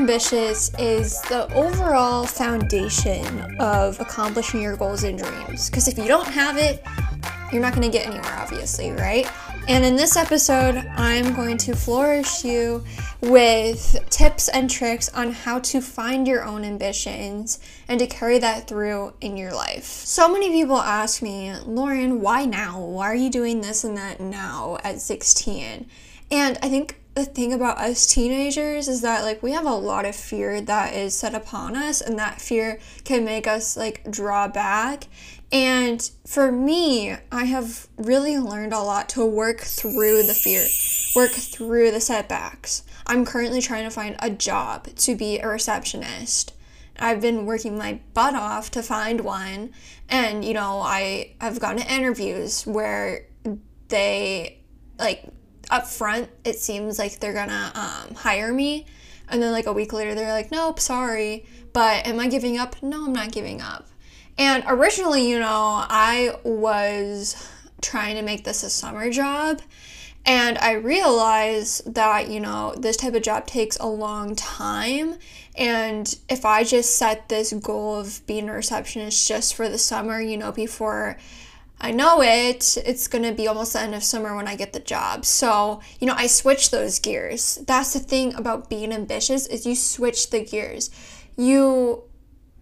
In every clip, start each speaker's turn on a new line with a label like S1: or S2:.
S1: ambitious is the overall foundation of accomplishing your goals and dreams. Because if you don't have it, you're not going to get anywhere, obviously, right? And in this episode, I'm going to flourish you with tips and tricks on how to find your own ambitions and to carry that through in your life. So many people ask me, Lauren, why now? Why are you doing this and that now at 16? And I think the thing about us teenagers is that like we have a lot of fear that is set upon us and that fear can make us like draw back. And for me i have really learned a lot to work through the fear work through the setbacks. I'm currently trying to find a job to be a receptionist. I've been working my butt off to find one and you know i have gone to interviews where they like up front it seems like they're gonna um, hire me. And then like a week later they're like nope sorry but am i giving up? No i'm not giving up. And originally you know i was trying to make this a summer job and i realized that you know this type of job takes a long time. And if i just set this goal of being a receptionist just for the summer you know before I know it, it's going to be almost the end of summer when I get the job. So, you know, I switch those gears. That's the thing about being ambitious is you switch the gears. You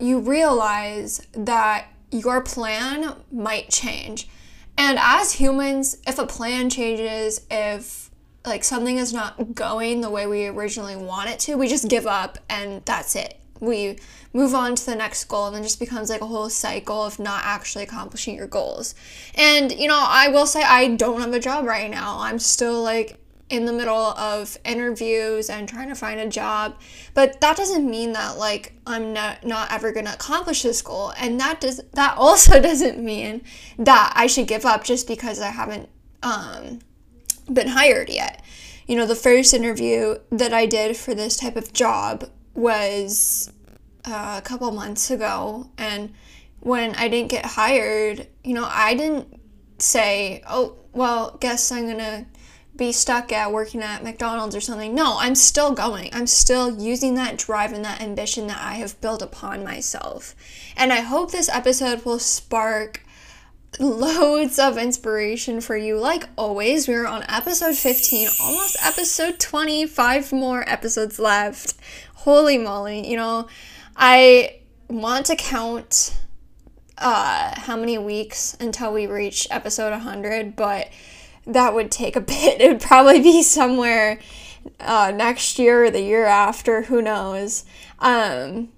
S1: you realize that your plan might change. And as humans, if a plan changes, if like something is not going the way we originally want it to, we just give up and that's it we move on to the next goal and then just becomes like a whole cycle of not actually accomplishing your goals. And you know, I will say I don't have a job right now. I'm still like in the middle of interviews and trying to find a job but that doesn't mean that like i'm not not ever going to accomplish this goal and that does that also doesn't mean that i should give up just because i haven't um, been hired yet you know the first interview that i did for this type of job was uh, a couple months ago and when I didn't get hired, you know, I didn't say, "Oh, well, guess I'm going to be stuck at working at McDonald's or something." No, I'm still going. I'm still using that drive and that ambition that I have built upon myself. And I hope this episode will spark loads of inspiration for you. Like always, we're on episode 15, almost episode 20, five more episodes left holy moly, you know, I want to count uh, how many weeks until we reach episode 100, but that would take a bit. It would probably be somewhere uh, next year or the year after, who knows. Um,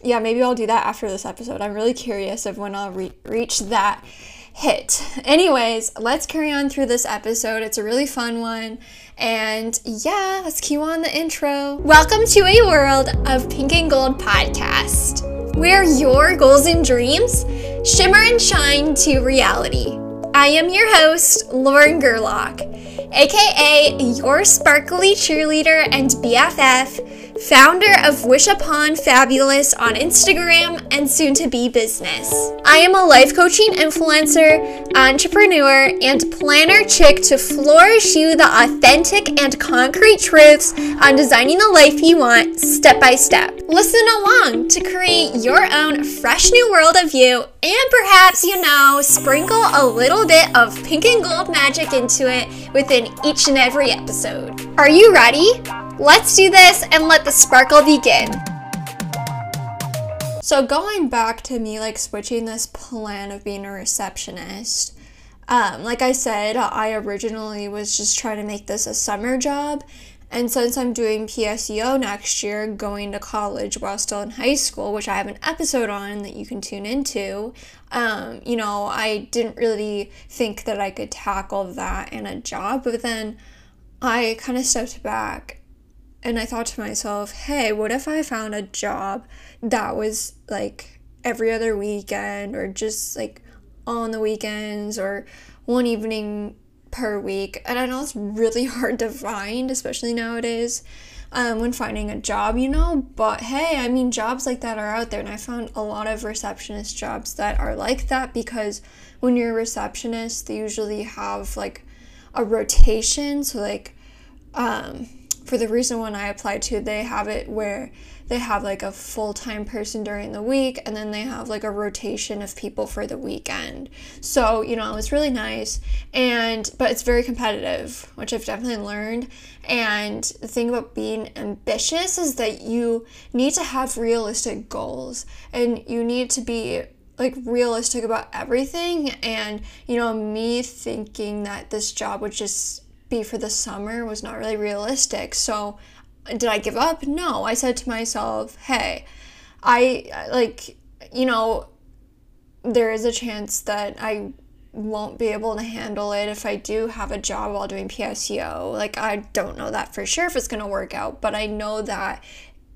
S1: yeah, maybe I'll do that after this episode. I'm really curious of when I'll re- reach that hit. Anyways, let's carry on through this episode. It's a really fun one. And yeah, let's cue on the intro. Welcome to a world of pink and gold podcast, where your goals and dreams shimmer and shine to reality. I am your host, Lauren Gerlach, aka your sparkly cheerleader and BFF founder of Wish Upon Fabulous on Instagram and soon to be business. I am a life coaching influencer, entrepreneur, and planner chick to flourish you the authentic and concrete truths on designing the life you want step by step. Listen along to create your own fresh new world of you and perhaps, you know, sprinkle a little bit of pink and gold magic into it within each and every episode. Are you ready? Let's do this and let the sparkle begin. So going back to me like switching this plan of being a receptionist, um, like I said, I originally was just trying to make this a summer job. And since I'm doing PSEO next year, going to college while still in high school, which I have an episode on that you can tune into, um, you know, I didn't really think that I could tackle that in a job. But then I kind of stepped back and I thought to myself, hey, what if I found a job that was like every other weekend or just like on the weekends or one evening per week? And I know it's really hard to find, especially nowadays. Um, when finding a job, you know, but hey, I mean, jobs like that are out there, and I found a lot of receptionist jobs that are like that because when you're a receptionist, they usually have like a rotation, so like, um, for the recent one I applied to, they have it where they have like a full time person during the week and then they have like a rotation of people for the weekend. So, you know, it's really nice and but it's very competitive, which I've definitely learned. And the thing about being ambitious is that you need to have realistic goals and you need to be like realistic about everything and you know me thinking that this job would just be for the summer was not really realistic so did I give up? No. I said to myself, hey, I like, you know, there is a chance that I won't be able to handle it if I do have a job while doing PSEO. Like, I don't know that for sure if it's going to work out, but I know that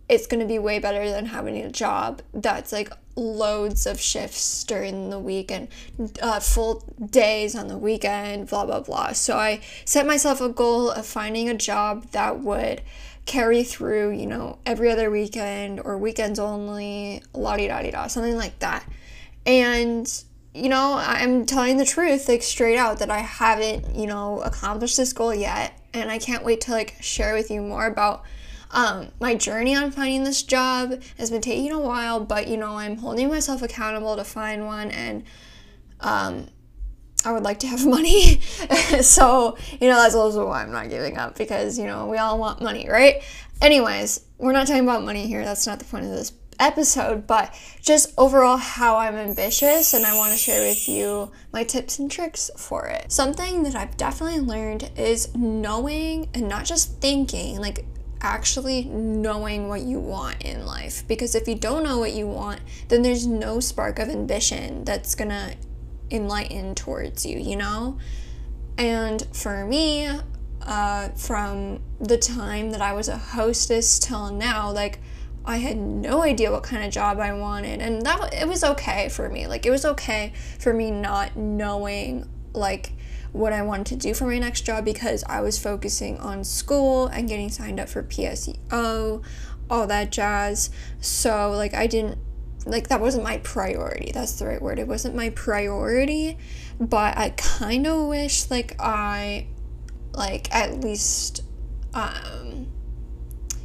S1: it's going to be way better than having a job that's like loads of shifts during the week and uh, full days on the weekend, blah, blah, blah. So I set myself a goal of finding a job that would carry through, you know, every other weekend or weekends only, la di da di da, something like that. And, you know, I'm telling the truth, like straight out, that I haven't, you know, accomplished this goal yet. And I can't wait to like share with you more about um, my journey on finding this job has been taking a while, but you know, I'm holding myself accountable to find one and um, I would like to have money. so, you know, that's also why I'm not giving up because, you know, we all want money, right? Anyways, we're not talking about money here. That's not the point of this episode, but just overall how I'm ambitious and I want to share with you my tips and tricks for it. Something that I've definitely learned is knowing and not just thinking, like actually knowing what you want in life. Because if you don't know what you want, then there's no spark of ambition that's gonna enlighten towards you, you know? And for me, uh, from the time that I was a hostess till now, like I had no idea what kind of job I wanted, and that it was okay for me. Like it was okay for me not knowing like what I wanted to do for my next job because I was focusing on school and getting signed up for PSEO, all that jazz. So like I didn't like that wasn't my priority. That's the right word. It wasn't my priority, but I kind of wish like I like at least um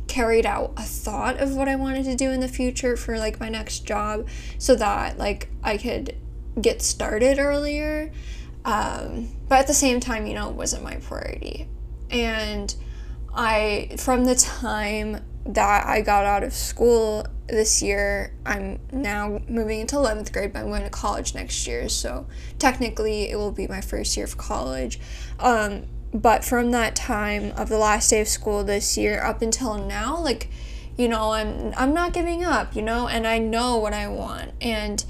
S1: carried out a thought of what I wanted to do in the future for like my next job so that like I could get started earlier. Um, but at the same time, you know, it wasn't my priority. And I, from the time that I got out of school this year. I'm now moving into 11th grade, but I'm going to college next year. So technically, it will be my first year of college. Um, but from that time of the last day of school this year up until now, like, you know, I'm I'm not giving up, you know, and I know what I want. And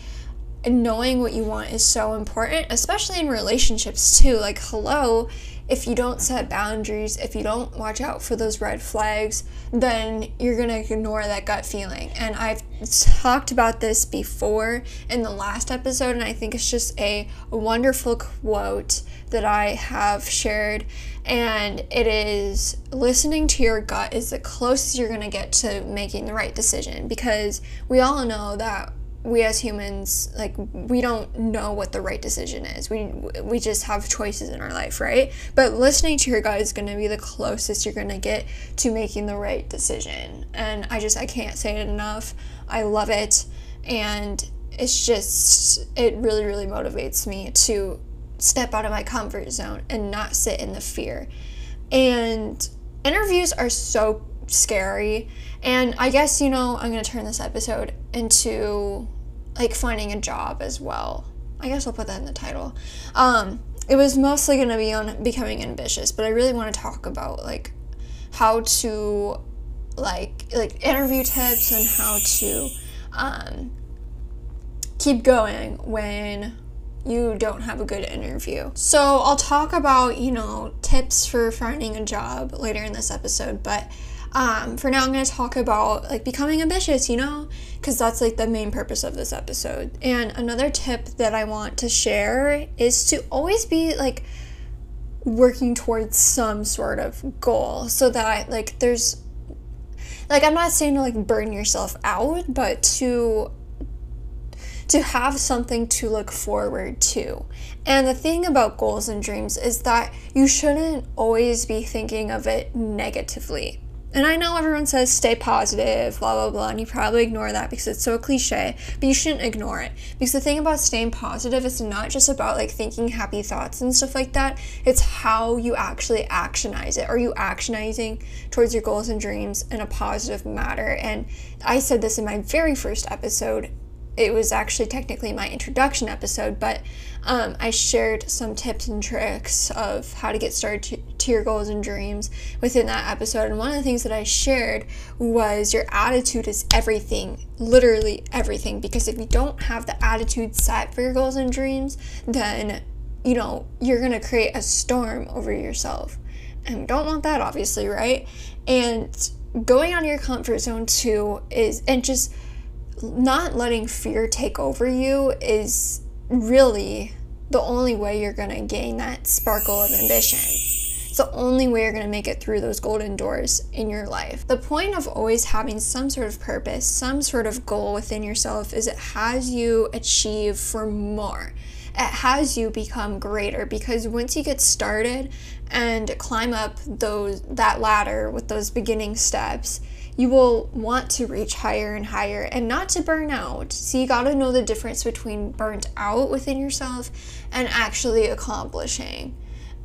S1: knowing what you want is so important, especially in relationships too. Like, hello, if you don't set boundaries, if you don't watch out for those red flags, then you're to ignore that gut feeling. And I've talked about this before in the last episode, and I think it's just a wonderful quote that I have shared. And it is listening to your gut is the closest you're to get to making the right decision because we all know that we as humans like we don't know what the right decision is. We we just have choices in our life right? But listening to your gut is going to be the closest you're going to get to making the right decision. And i just i can't say it enough. I love it. And it's just it really really motivates me to step out of my comfort zone and not sit in the fear. And interviews are so scary and I guess, you know, I'm going to turn this episode into like finding a job as well. I guess I'll put that in the title. Um, it was mostly going to be on becoming ambitious, but I really want to talk about like how to like like interview tips and how to um, keep going when you don't have a good interview. So I'll talk about, you know, tips for finding a job later in this episode, but um, for now, I'm going to talk about like becoming ambitious, you know, because that's like the main purpose of this episode. And another tip that I want to share is to always be like working towards some sort of goal so that like there's like I'm not saying to like burn yourself out, but to to have something to look forward to. And the thing about goals and dreams is that you shouldn't always be thinking of it negatively And I know everyone says stay positive, blah, blah, blah, and you probably ignore that because it's so cliche, but you shouldn't ignore it. Because the thing about staying positive is not just about like thinking happy thoughts and stuff like that, it's how you actually actionize it. Are you actionizing towards your goals and dreams in a positive manner? And I said this in my very first episode it was actually technically my introduction episode, but um, I shared some tips and tricks of how to get started to, to, your goals and dreams within that episode. And one of the things that I shared was your attitude is everything, literally everything. Because if you don't have the attitude set for your goals and dreams, then you know you're gonna create a storm over yourself, and we don't want that, obviously, right? And going out of your comfort zone too is and just not letting fear take over you is really the only way you're going to gain that sparkle of ambition. It's the only way you're going to make it through those golden doors in your life. The point of always having some sort of purpose, some sort of goal within yourself is it has you achieve for more. It has you become greater because once you get started and climb up those that ladder with those beginning steps, you will want to reach higher and higher and not to burn out. So you got to know the difference between burnt out within yourself and actually accomplishing.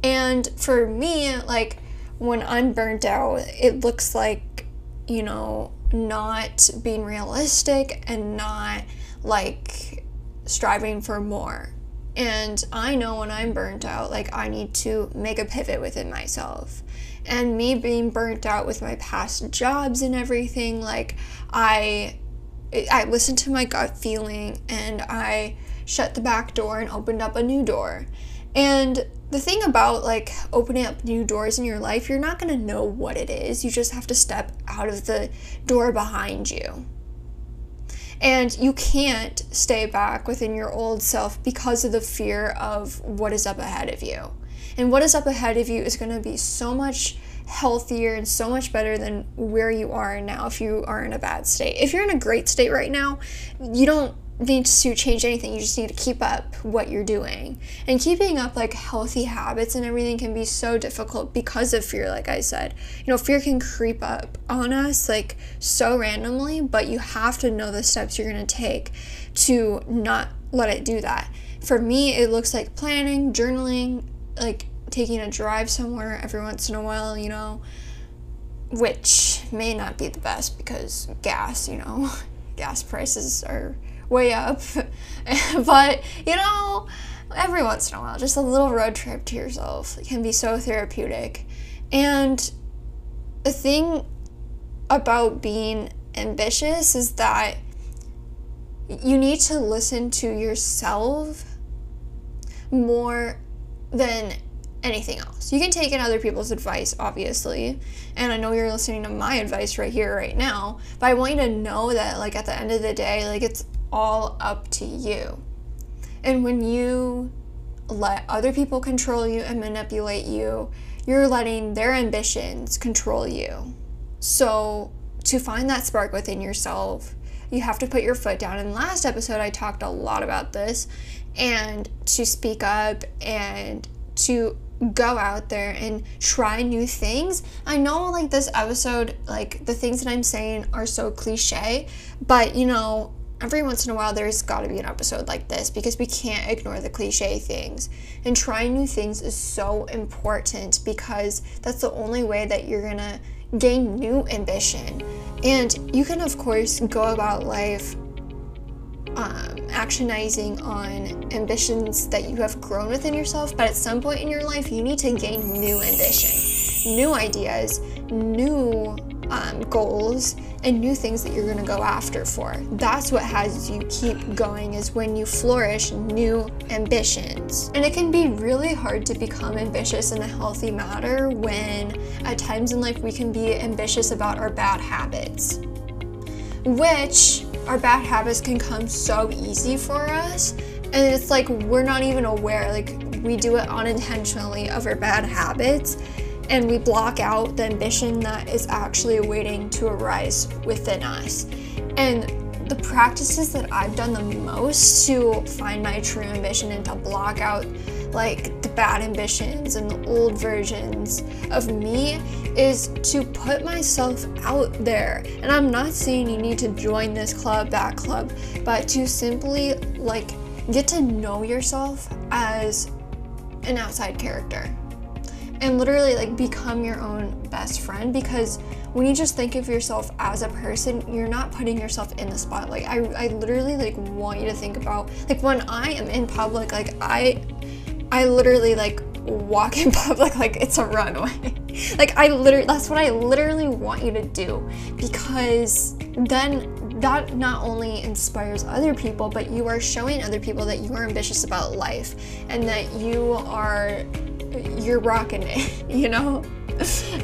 S1: And for me, like when I'm burnt out, it looks like, you know, not being realistic and not like striving for more. And I know when I'm burnt out, like I need to make a pivot within myself. And me being burnt out with my past jobs and everything like i i listened to my gut feeling and i shut the back door and opened up a new door. And the thing about like opening up new doors in your life you're not going to know what it is. You just have to step out of the door behind you and you can't stay back within your old self because of the fear of what is up ahead of you and what is up ahead of you is going to be so much healthier and so much better than where you are now if you are in a bad state. If you're in a great state right now, you don't need to change anything. You just need to keep up what you're doing. And keeping up like healthy habits and everything can be so difficult because of fear, like I said. You know, fear can creep up on us like so randomly, but you have to know the steps you're going to take to not let it do that. For me, it looks like planning, journaling, like taking a drive somewhere every once in a while, you know, which may not be the best because gas, you know, gas prices are way up. but, you know, every once in a while, just a little road trip to yourself can be so therapeutic. And the thing about being ambitious is that you need to listen to yourself more than anything else. You can take in other people's advice, obviously, and I know you're listening to my advice right here, right now, but I want you to know that, like, at the end of the day, like, it's all up to you. And when you let other people control you and manipulate you, you're letting their ambitions control you. So, to find that spark within yourself, you have to put your foot down. In last episode, I talked a lot about this and to speak up and to go out there and try new things. I know like this episode, like the things that I'm saying are so cliche, but you know, every once in a while there's got to be an episode like this because we can't ignore the cliche things. And trying new things is so important because that's the only way that you're going to gain new ambition. And you can of course go about life um, actionizing on ambitions that you have grown within yourself, but at some point in your life, you need to gain new ambition, new ideas, new um, goals, and new things that you're going to go after for. That's what has you keep going, is when you flourish new ambitions. And it can be really hard to become ambitious in a healthy manner when at times in life we can be ambitious about our bad habits, which our bad habits can come so easy for us and it's like we're not even aware like we do it unintentionally of our bad habits and we block out the ambition that is actually waiting to arise within us and the practices that I've done the most to find my true ambition and to block out like the bad ambitions and the old versions of me is to put myself out there. And I'm not saying you need to join this club, that club, but to simply like get to know yourself as an outside character and literally like become your own best friend because when you just think of yourself as a person you're not putting yourself in the spotlight. I, I literally like want you to think about like when i am in public like i i literally like walk in public like it's a runway. Like i literally that's what i literally want you to do because then that not only inspires other people but you are showing other people that you are ambitious about life and that you are you're rocking it, you know?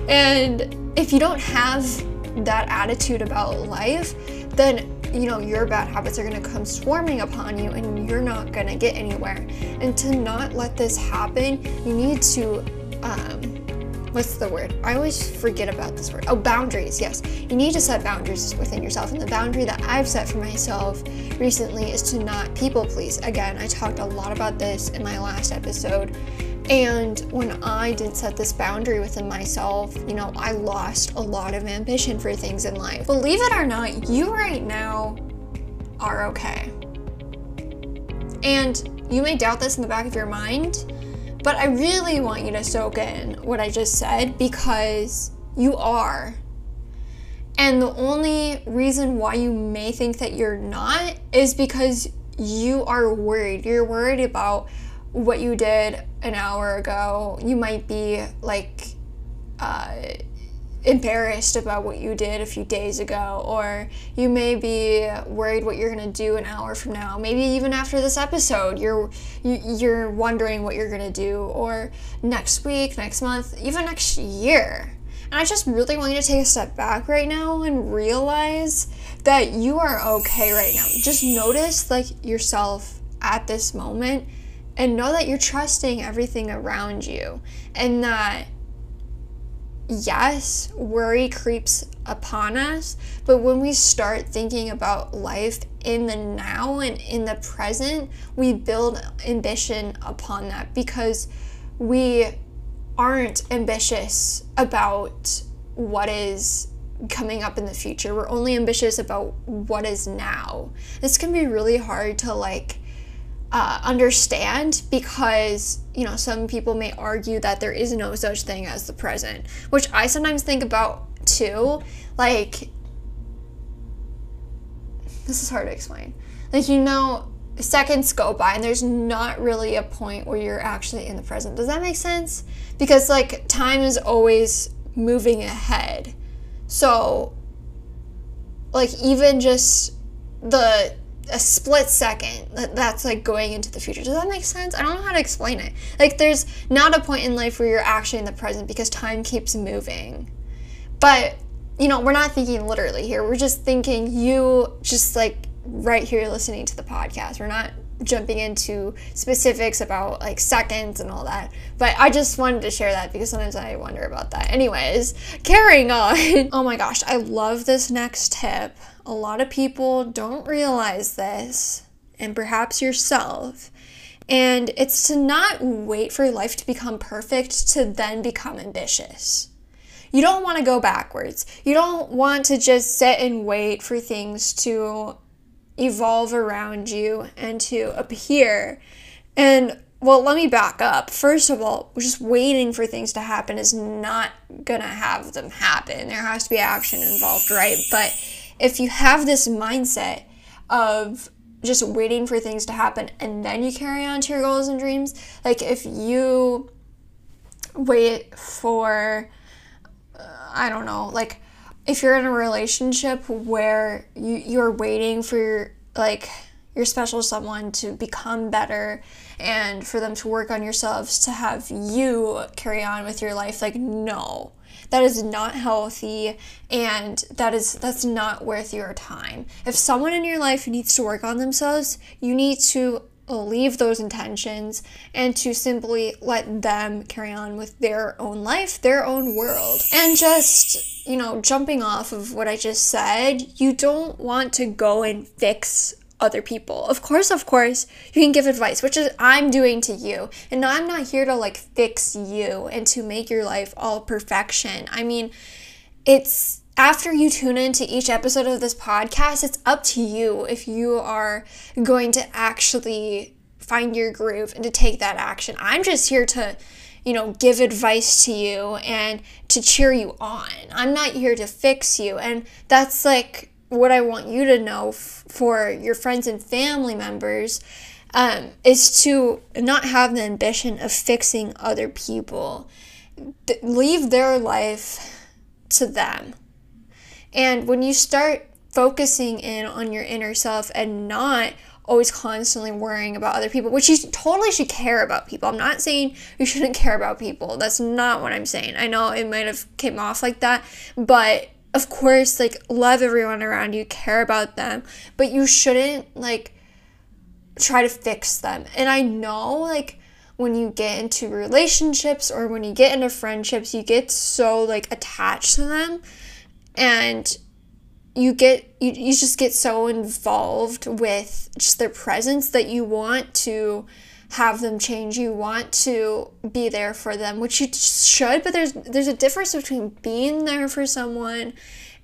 S1: And if you don't have that attitude about life, then you know your bad habits are going to come swarming upon you and you're not going to get anywhere. And to not let this happen, you need to um, what's the word? I always forget about this word. Oh, boundaries. Yes. You need to set boundaries within yourself. And the boundary that I've set for myself recently is to not people please. Again, I talked a lot about this in my last episode. And when I didn't set this boundary within myself, you know, I lost a lot of ambition for things in life. Believe it or not, you right now are okay. And you may doubt this in the back of your mind, but I really want you to soak in what I just said because you are. And the only reason why you may think that you're not is because you are worried. You're worried about what you did an hour ago. You might be like uh, embarrassed about what you did a few days ago, or you may be worried what you're gonna do an hour from now. Maybe even after this episode, you're you, you're wondering what you're gonna do, or next week, next month, even next year. And I just really want you to take a step back right now and realize that you are okay right now. Just notice like yourself at this moment and know that you're trusting everything around you and that yes, worry creeps upon us, but when we start thinking about life in the now and in the present, we build ambition upon that because we aren't ambitious about what is coming up in the future. We're only ambitious about what is now. This can be really hard to like uh, understand because you know some people may argue that there is no such thing as the present which i sometimes think about too. Like this is hard to explain. Like you know seconds go by and there's not really a point where you're actually in the present. Does that make sense? Because like time is always moving ahead. So like even just the a split second that that's like going into the future. Does that make sense? I don't know how to explain it. Like there's not a point in life where you're actually in the present because time keeps moving. But you know, we're not thinking literally here. We're just thinking you just like right here listening to the podcast. We're not jumping into specifics about like seconds and all that. But I just wanted to share that because sometimes I wonder about that. Anyways, carrying on. oh my gosh, I love this next tip. A lot of people don't realize this, and perhaps yourself. And it's to not wait for life to become perfect to then become ambitious. You don't want to go backwards. You don't want to just sit and wait for things to evolve around you and to appear. And well, let me back up. First of all, just waiting for things to happen is not gonna have them happen. There has to be action involved, right? But if you have this mindset of just waiting for things to happen and then you carry on to your goals and dreams, like if you wait for, uh, I don't know, like if you're in a relationship where you, you're waiting for your, like your special someone to become better and for them to work on yourselves to have you carry on with your life like no. That is not healthy and that is that's not worth your time. If someone in your life needs to work on themselves you need to leave those intentions and to simply let them carry on with their own life, their own world. And just, you know, jumping off of what I just said, you don't want to go and fix other people. Of course, of course, you can give advice, which is I'm doing to you. And I'm not here to like fix you and to make your life all perfection. I mean, it's after you tune into each episode of this podcast, it's up to you if you are going to actually find your groove and to take that action. I'm just here to, you know, give advice to you and to cheer you on. I'm not here to fix you. And that's like what I want you to know f- for your friends and family members um, is to not have the ambition of fixing other people. Th- leave their life to them and when you start focusing in on your inner self and not always constantly worrying about other people, which you totally should care about people. I'm not saying you shouldn't care about people. That's not what I'm saying. I know it might have came off like that, but of course, like love everyone around you, care about them, but you shouldn't like try to fix them. And I know like when you get into relationships or when you get into friendships, you get so like attached to them and you get you, you just get so involved with just their presence that you want to have them change. You want to be there for them which you should but there's there's a difference between being there for someone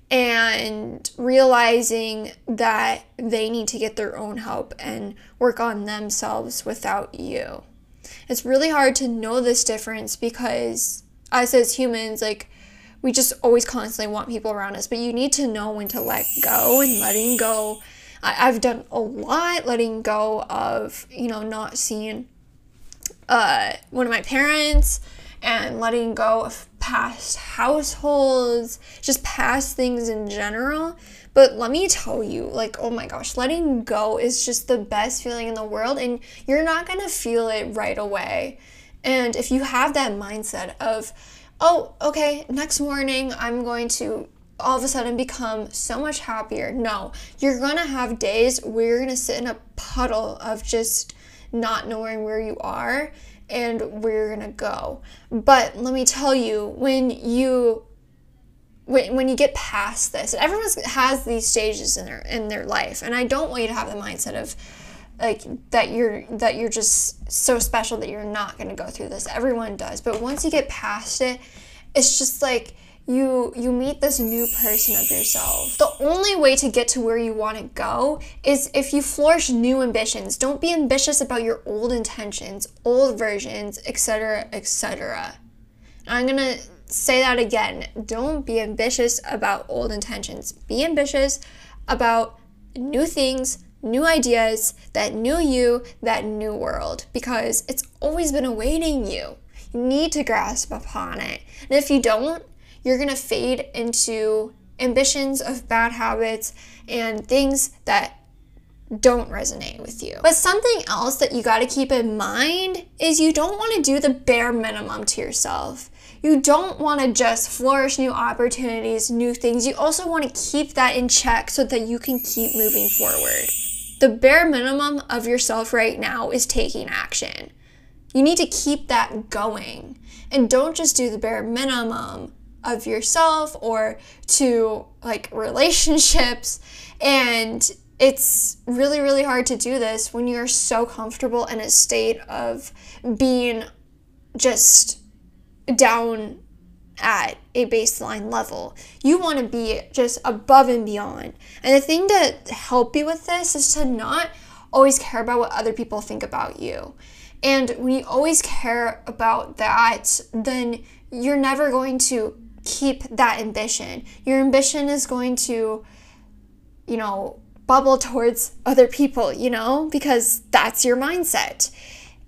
S1: and realizing that they need to get their own help and work on themselves without you. It's really hard to know this difference because us as humans like we just always constantly want people around us, but you need to know when to let go and letting go. I, have done a lot letting go of, you know, not seeing uh, one of my parents and letting go of past households, just past things in general. But let me tell you, like, oh my gosh, letting go is just the best feeling in the world, and you're not gonna feel it right away. And if you have that mindset of, oh, okay, next morning I'm going to all of a sudden become so much happier. No, you're gonna have days where you're gonna sit in a puddle of just not knowing where you are and where you're gonna go. But let me tell you, when you when, when you get past this, everyone has these stages in their in their life, and I don't want you to have the mindset of like that you're that you're just so special that you're not going to go through this everyone does but once you get past it it's just like you you meet this new person of yourself. The only way to get to where you want to go is if you flourish new ambitions. Don't be ambitious about your old intentions, old versions, etc., etc. I'm going to say that again. Don't be ambitious about old intentions. Be ambitious about new things, new ideas, that new you, that new world, because it's always been awaiting you. You need to grasp upon it. And if you don't, you're going to fade into ambitions of bad habits and things that don't resonate with you. But something else that you got to keep in mind is you don't want to do the bare minimum to yourself. You don't want to just flourish new opportunities, new things. You also want to keep that in check so that you can keep moving forward. The bare minimum of yourself right now is taking action. You need to keep that going. And don't just do the bare minimum of yourself or to like relationships. And it's really, really hard to do this when you're so comfortable in a state of being just down at a baseline level. You want to be just above and beyond. And the thing to help you with this is to not always care about what other people think about you. And when you always care about that, then you're never going to keep that ambition. Your ambition is going to, you know, bubble towards other people, you know, because that's your mindset.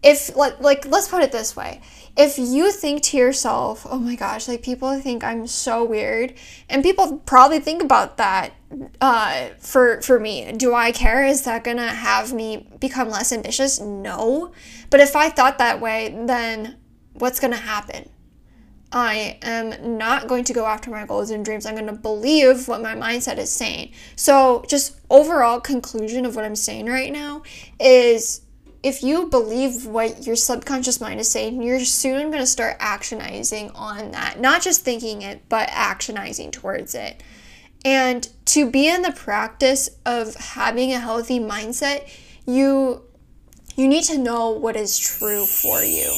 S1: If, like, like let's put it this way if you think to yourself, oh my gosh, like people think I'm so weird, and people probably think about that uh, for for me. Do I care? Is that gonna have me become less ambitious? No. But if I thought that way, then what's gonna happen? I am not going to go after my goals and dreams. I'm going to believe what my mindset is saying. So, just overall conclusion of what I'm saying right now is if you believe what your subconscious mind is saying, you're soon going to start actionizing on that. Not just thinking it, but actionizing towards it. And to be in the practice of having a healthy mindset, you you need to know what is true for you.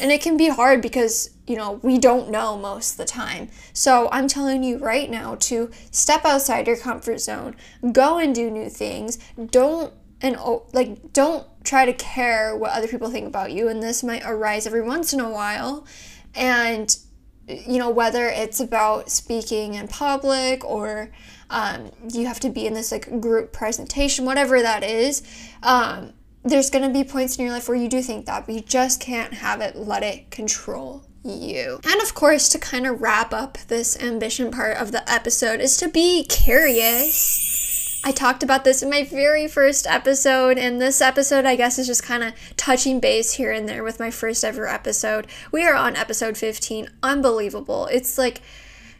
S1: And it can be hard because, you know, we don't know most of the time. So I'm telling you right now to step outside your comfort zone, go and do new things. Don't and like don't try to care what other people think about you and this might arise every once in a while and you know whether it's about speaking in public or um, you have to be in this like group presentation whatever that is um, there's going to be points in your life where you do think that but you just can't have it let it control you. And of course, to kind of wrap up this ambition part of the episode, is to be curious I talked about this in my very first episode, and this episode, I guess, is just kind of touching base here and there with my first ever episode. We are on episode 15. Unbelievable. It's like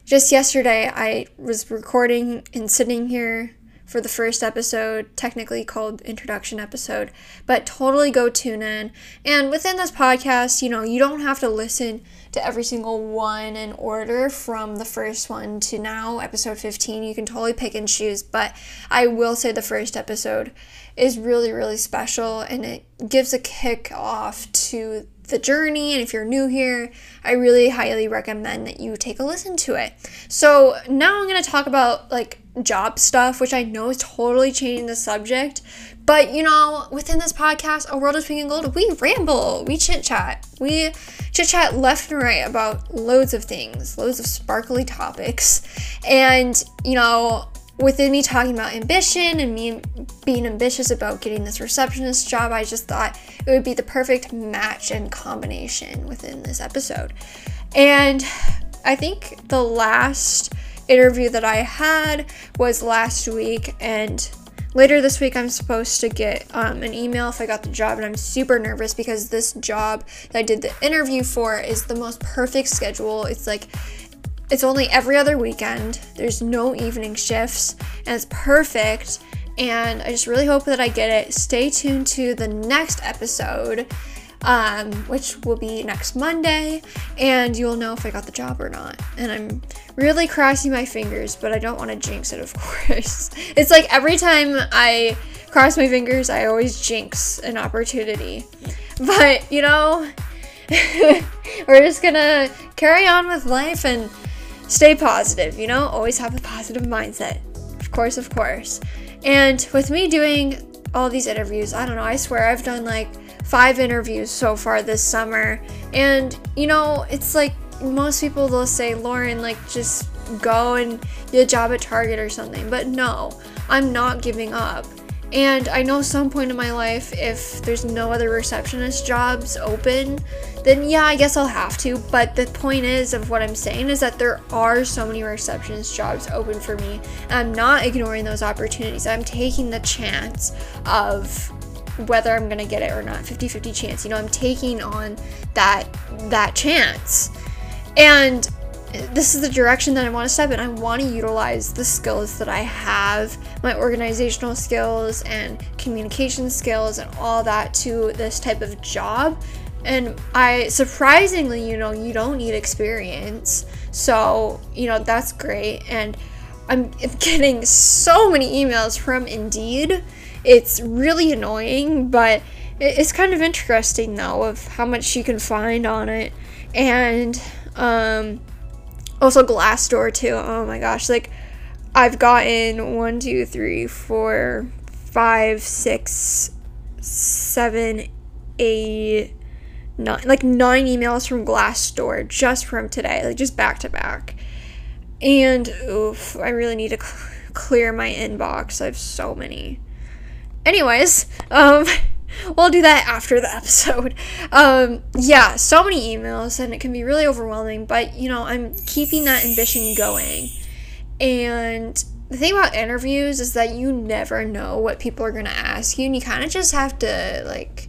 S1: just yesterday, I was recording and sitting here for the first episode, technically called introduction episode, but totally go tune in. And within this podcast, you know, you don't have to listen to every single one in order from the first one to now, episode 15. You can totally pick and choose, but I will say the first episode is really, really special and it gives a kick off to the journey. And if you're new here, I really highly recommend that you take a listen to it. So now I'm going to talk about like job stuff, which I know is totally changing the subject. But you know, within this podcast, A World of Pink and Gold, we ramble, we chit chat, we chit chat left and right about loads of things, loads of sparkly topics. And you know, within me talking about ambition and me being ambitious about getting this receptionist job, I just thought it would be the perfect match and combination within this episode. And I think the last interview that I had was last week, and later this week I'm supposed to get um, an email if I got the job, and I'm super nervous because this job that I did the interview for is the most perfect schedule. It's like it's only every other weekend. There's no evening shifts, and it's perfect. And I just really hope that I get it. Stay tuned to the next episode um, which will be next Monday, and you'll know if I got the job or not. And I'm really crossing my fingers, but I don't want to jinx it, of course. It's like every time I cross my fingers, I always jinx an opportunity. But, you know, we're just gonna carry on with life and stay positive, you know? Always have a positive mindset. Of course, of course. And with me doing all these interviews, I don't know, I swear I've done like five interviews so far this summer. And, you know, it's like most people they'll say, Lauren, like just go and get a job at Target or something. But no, I'm not giving up. And I know some point in my life, if there's no other receptionist jobs open, then yeah, I guess I'll have to. But the point is, of what I'm saying is that there are so many receptionist jobs open for me. And I'm not ignoring those opportunities. I'm taking the chance of whether I'm gonna get it or not 50-50 chance you know I'm taking on that that chance. And this is the direction that I want to step in. I want to utilize the skills that I have my organizational skills and communication skills and all that to this type of job. And I surprisingly you know you don't need experience. So you know that's great. And I'm getting so many emails from Indeed it's really annoying, but it's kind of interesting though of how much you can find on it. And um, also Glassdoor too. Oh my gosh, like I've gotten one, two, three, four, five, six, seven, eight, nine, like nine emails from Glassdoor just from today, like just back to back. And oof, I really need to cl- clear my inbox. I have so many. Anyways, um, we'll do that after the episode. Um, yeah, so many emails, and it can be really overwhelming, but you know, I'm keeping that ambition going. And the thing about interviews is that you never know what people are going to ask you, and you kind of just have to, like,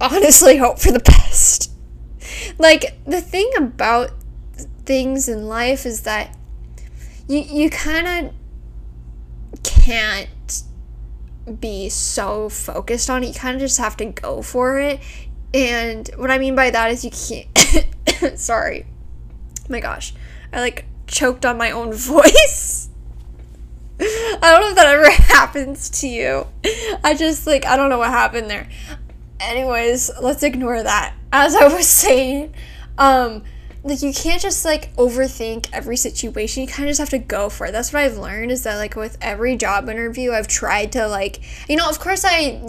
S1: honestly hope for the best. Like, the thing about things in life is that you, you kind of can't be so focused on it. You kind of just have to go for it. And what I mean by that is you can't. sorry. Oh my gosh. I like choked on my own voice. I don't know if that ever happens to you. I just like I don't know what happened there. Anyways, let's ignore that. As I was saying, um like you can't just like overthink every situation. You kind of just have to go for it. That's what I've learned is that like with every job interview, I've tried to like, you know, of course I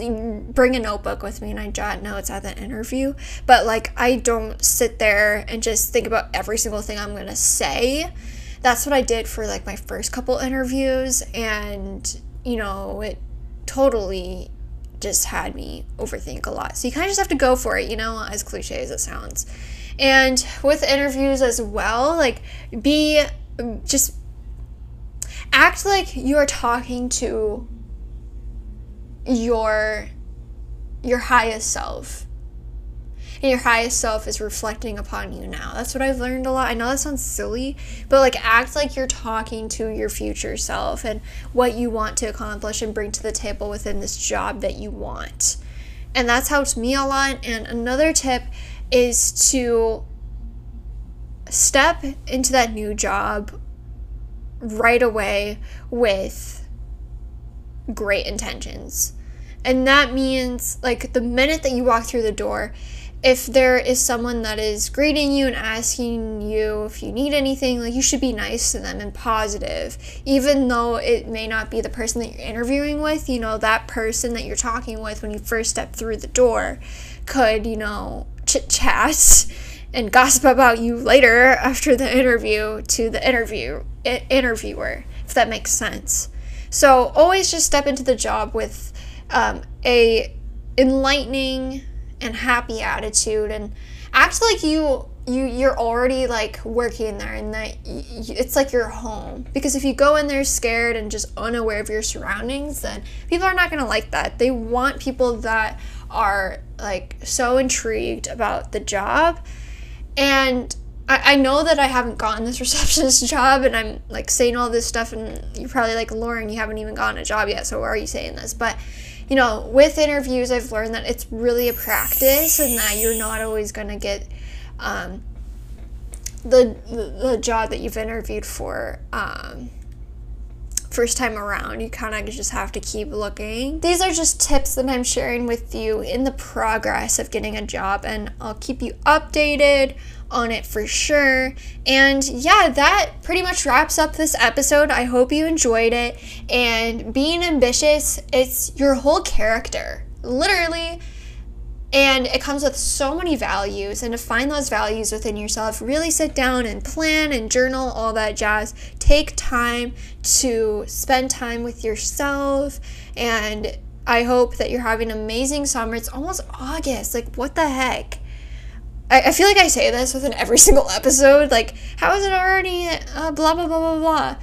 S1: bring a notebook with me and I jot notes at the interview, but like I don't sit there and just think about every single thing I'm going to say. That's what I did for like my first couple interviews and you know, it totally just had me overthink a lot. So you kind of just have to go for it, you know, as cliche as it sounds. And with interviews as well, like be um, just act like you are talking to your your highest self. And your highest self is reflecting upon you now. That's what I've learned a lot. I know that sounds silly, but like act like you're talking to your future self and what you want to accomplish and bring to the table within this job that you want. And that's helped me a lot. And another tip is to step into that new job right away with great intentions. And that means, like, the minute that you walk through the door, if there is someone that is greeting you and asking you if you need anything, like, you should be nice to them and positive. Even though it may not be the person that you're interviewing with, you know, that person that you're talking with when you first step through the door could, you know, chit chat and gossip about you later after the interview to the interview I- interviewer, if that makes sense. So always just step into the job with um, a enlightening and happy attitude and act like you you you're already like working there and that y- it's like your home because if you go in there scared and just unaware of your surroundings then people are not going to like that they want people that are like so intrigued about the job. And I, I know that I haven't gotten this receptionist job and I'm like saying all this stuff and you're probably like Lauren you haven't even gotten a job yet so why are you saying this? But you know with interviews I've learned that it's really a practice and that you're not always going to get um, the, the, job that you've interviewed for um, first time around. You kind of just have to keep looking. These are just tips that I'm sharing with you in the progress of getting a job, and I'll keep you updated on it for sure. And yeah, that pretty much wraps up this episode. I hope you enjoyed it. And being ambitious, it's your whole character. Literally, and it comes with so many values. And to find those values within yourself, really sit down and plan and journal all that jazz. Take time to spend time with yourself. And I hope that you're having an amazing summer. It's almost August. Like, what the heck? I, I feel like I say this within every single episode. Like, how is it already uh, blah, blah, blah, blah, blah?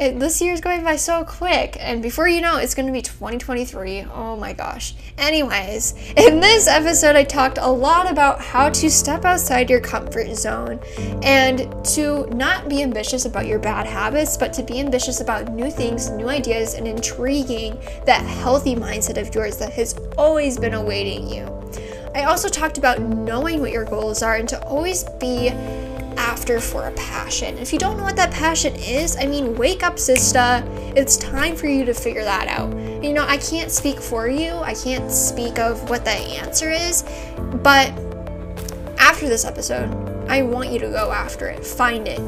S1: It, this year's going by so quick, and before you know, it's going to be 2023. Oh my gosh. Anyways, in this episode, I talked a lot about how to step outside your comfort zone and to not be ambitious about your bad habits, but to be ambitious about new things, new ideas, and intriguing that healthy mindset of yours that has always been awaiting you. I also talked about knowing what your goals are and to always be after for a passion. If you don't know what that passion is, I mean, wake up, sister. It's time for you to figure that out. You know, I can't speak for you, I can't speak of what the answer is, but after this episode, I want you to go after it, find it,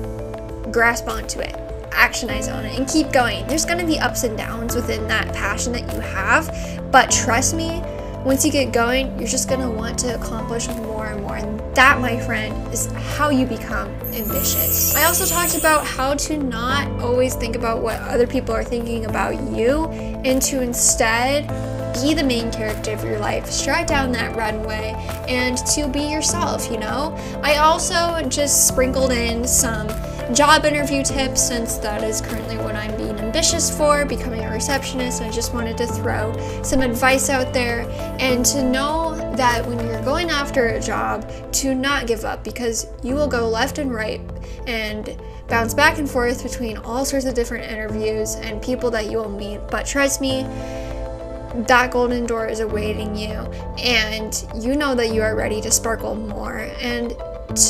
S1: grasp onto it, actionize on it, and keep going. There's gonna be ups and downs within that passion that you have, but trust me, once you get going, you're just gonna want to accomplish more and more. And that, my friend, is how you become ambitious. I also talked about how to not always think about what other people are thinking about you and to instead be the main character of your life, stride down that runway, and to be yourself, you know? I also just sprinkled in some job interview tips since that is currently what I'm being ambitious for, becoming a receptionist. I just wanted to throw some advice out there and to know that when you're going after a job, to not give up because you will go left and right and bounce back and forth between all sorts of different interviews and people that you will meet. But trust me, that golden door is awaiting you, and you know that you are ready to sparkle more and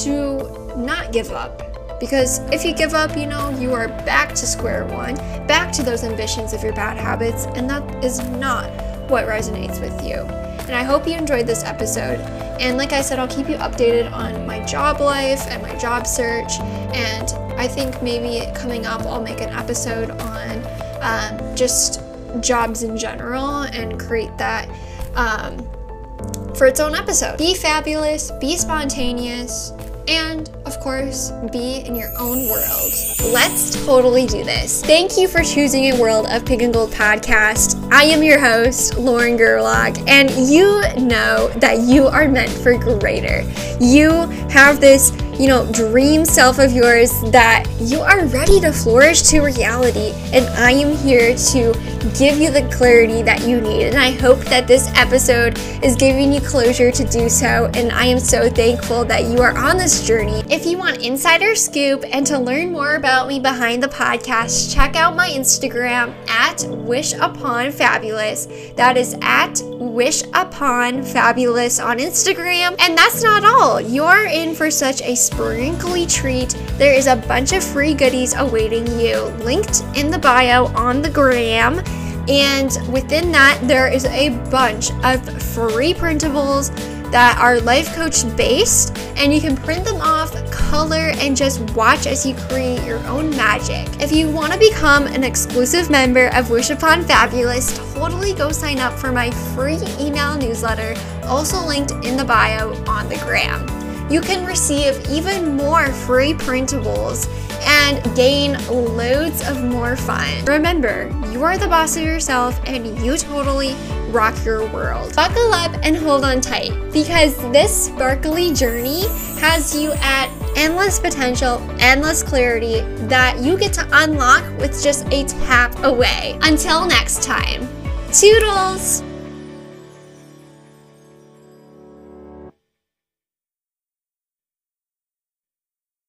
S1: to not give up Because if you give up, you know, you are back to square one, back to those ambitions of your bad habits, and that is not what resonates with you. And I hope you enjoyed this episode. And like I said, I'll keep you updated on my job life and my job search. And I think maybe coming up, I'll make an episode on um, just jobs in general and create that um, for its own episode. Be fabulous, be spontaneous, and of course, be in your own world. Let's totally do this. Thank you for choosing a World of Pink and Gold podcast. I am your host, Lauren Gerlach, and you know that you are meant for greater. You have this, you know, dream self of yours that you are ready to flourish to reality, and I am here to give you the clarity that you need. And I hope that this episode is giving you closure to do so, and I am so thankful that you are on this journey. If you want insider scoop and to learn more about me behind the podcast, check out my Instagram at Wish Upon Fabulous. That is at Wish Upon Fabulous on Instagram. And that's not all. You're in for such a sprinkly treat. There is a bunch of free goodies awaiting you, linked in the bio on the gram. And within that, there is a bunch of free printables that are life coach based, and you can print them off, color, and just watch as you create your own magic. If you want to become an exclusive member of Wish Upon Fabulous, totally go sign up for my free email newsletter, also linked in the bio on the gram. You can receive even more free printables and gain loads of more fun. Remember, you are the boss of yourself and you totally rock your world. Buckle up and hold on tight because this sparkly journey has you at endless potential, endless clarity that you get to unlock with just a tap away. Until next time, toodles!